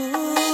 Ooh.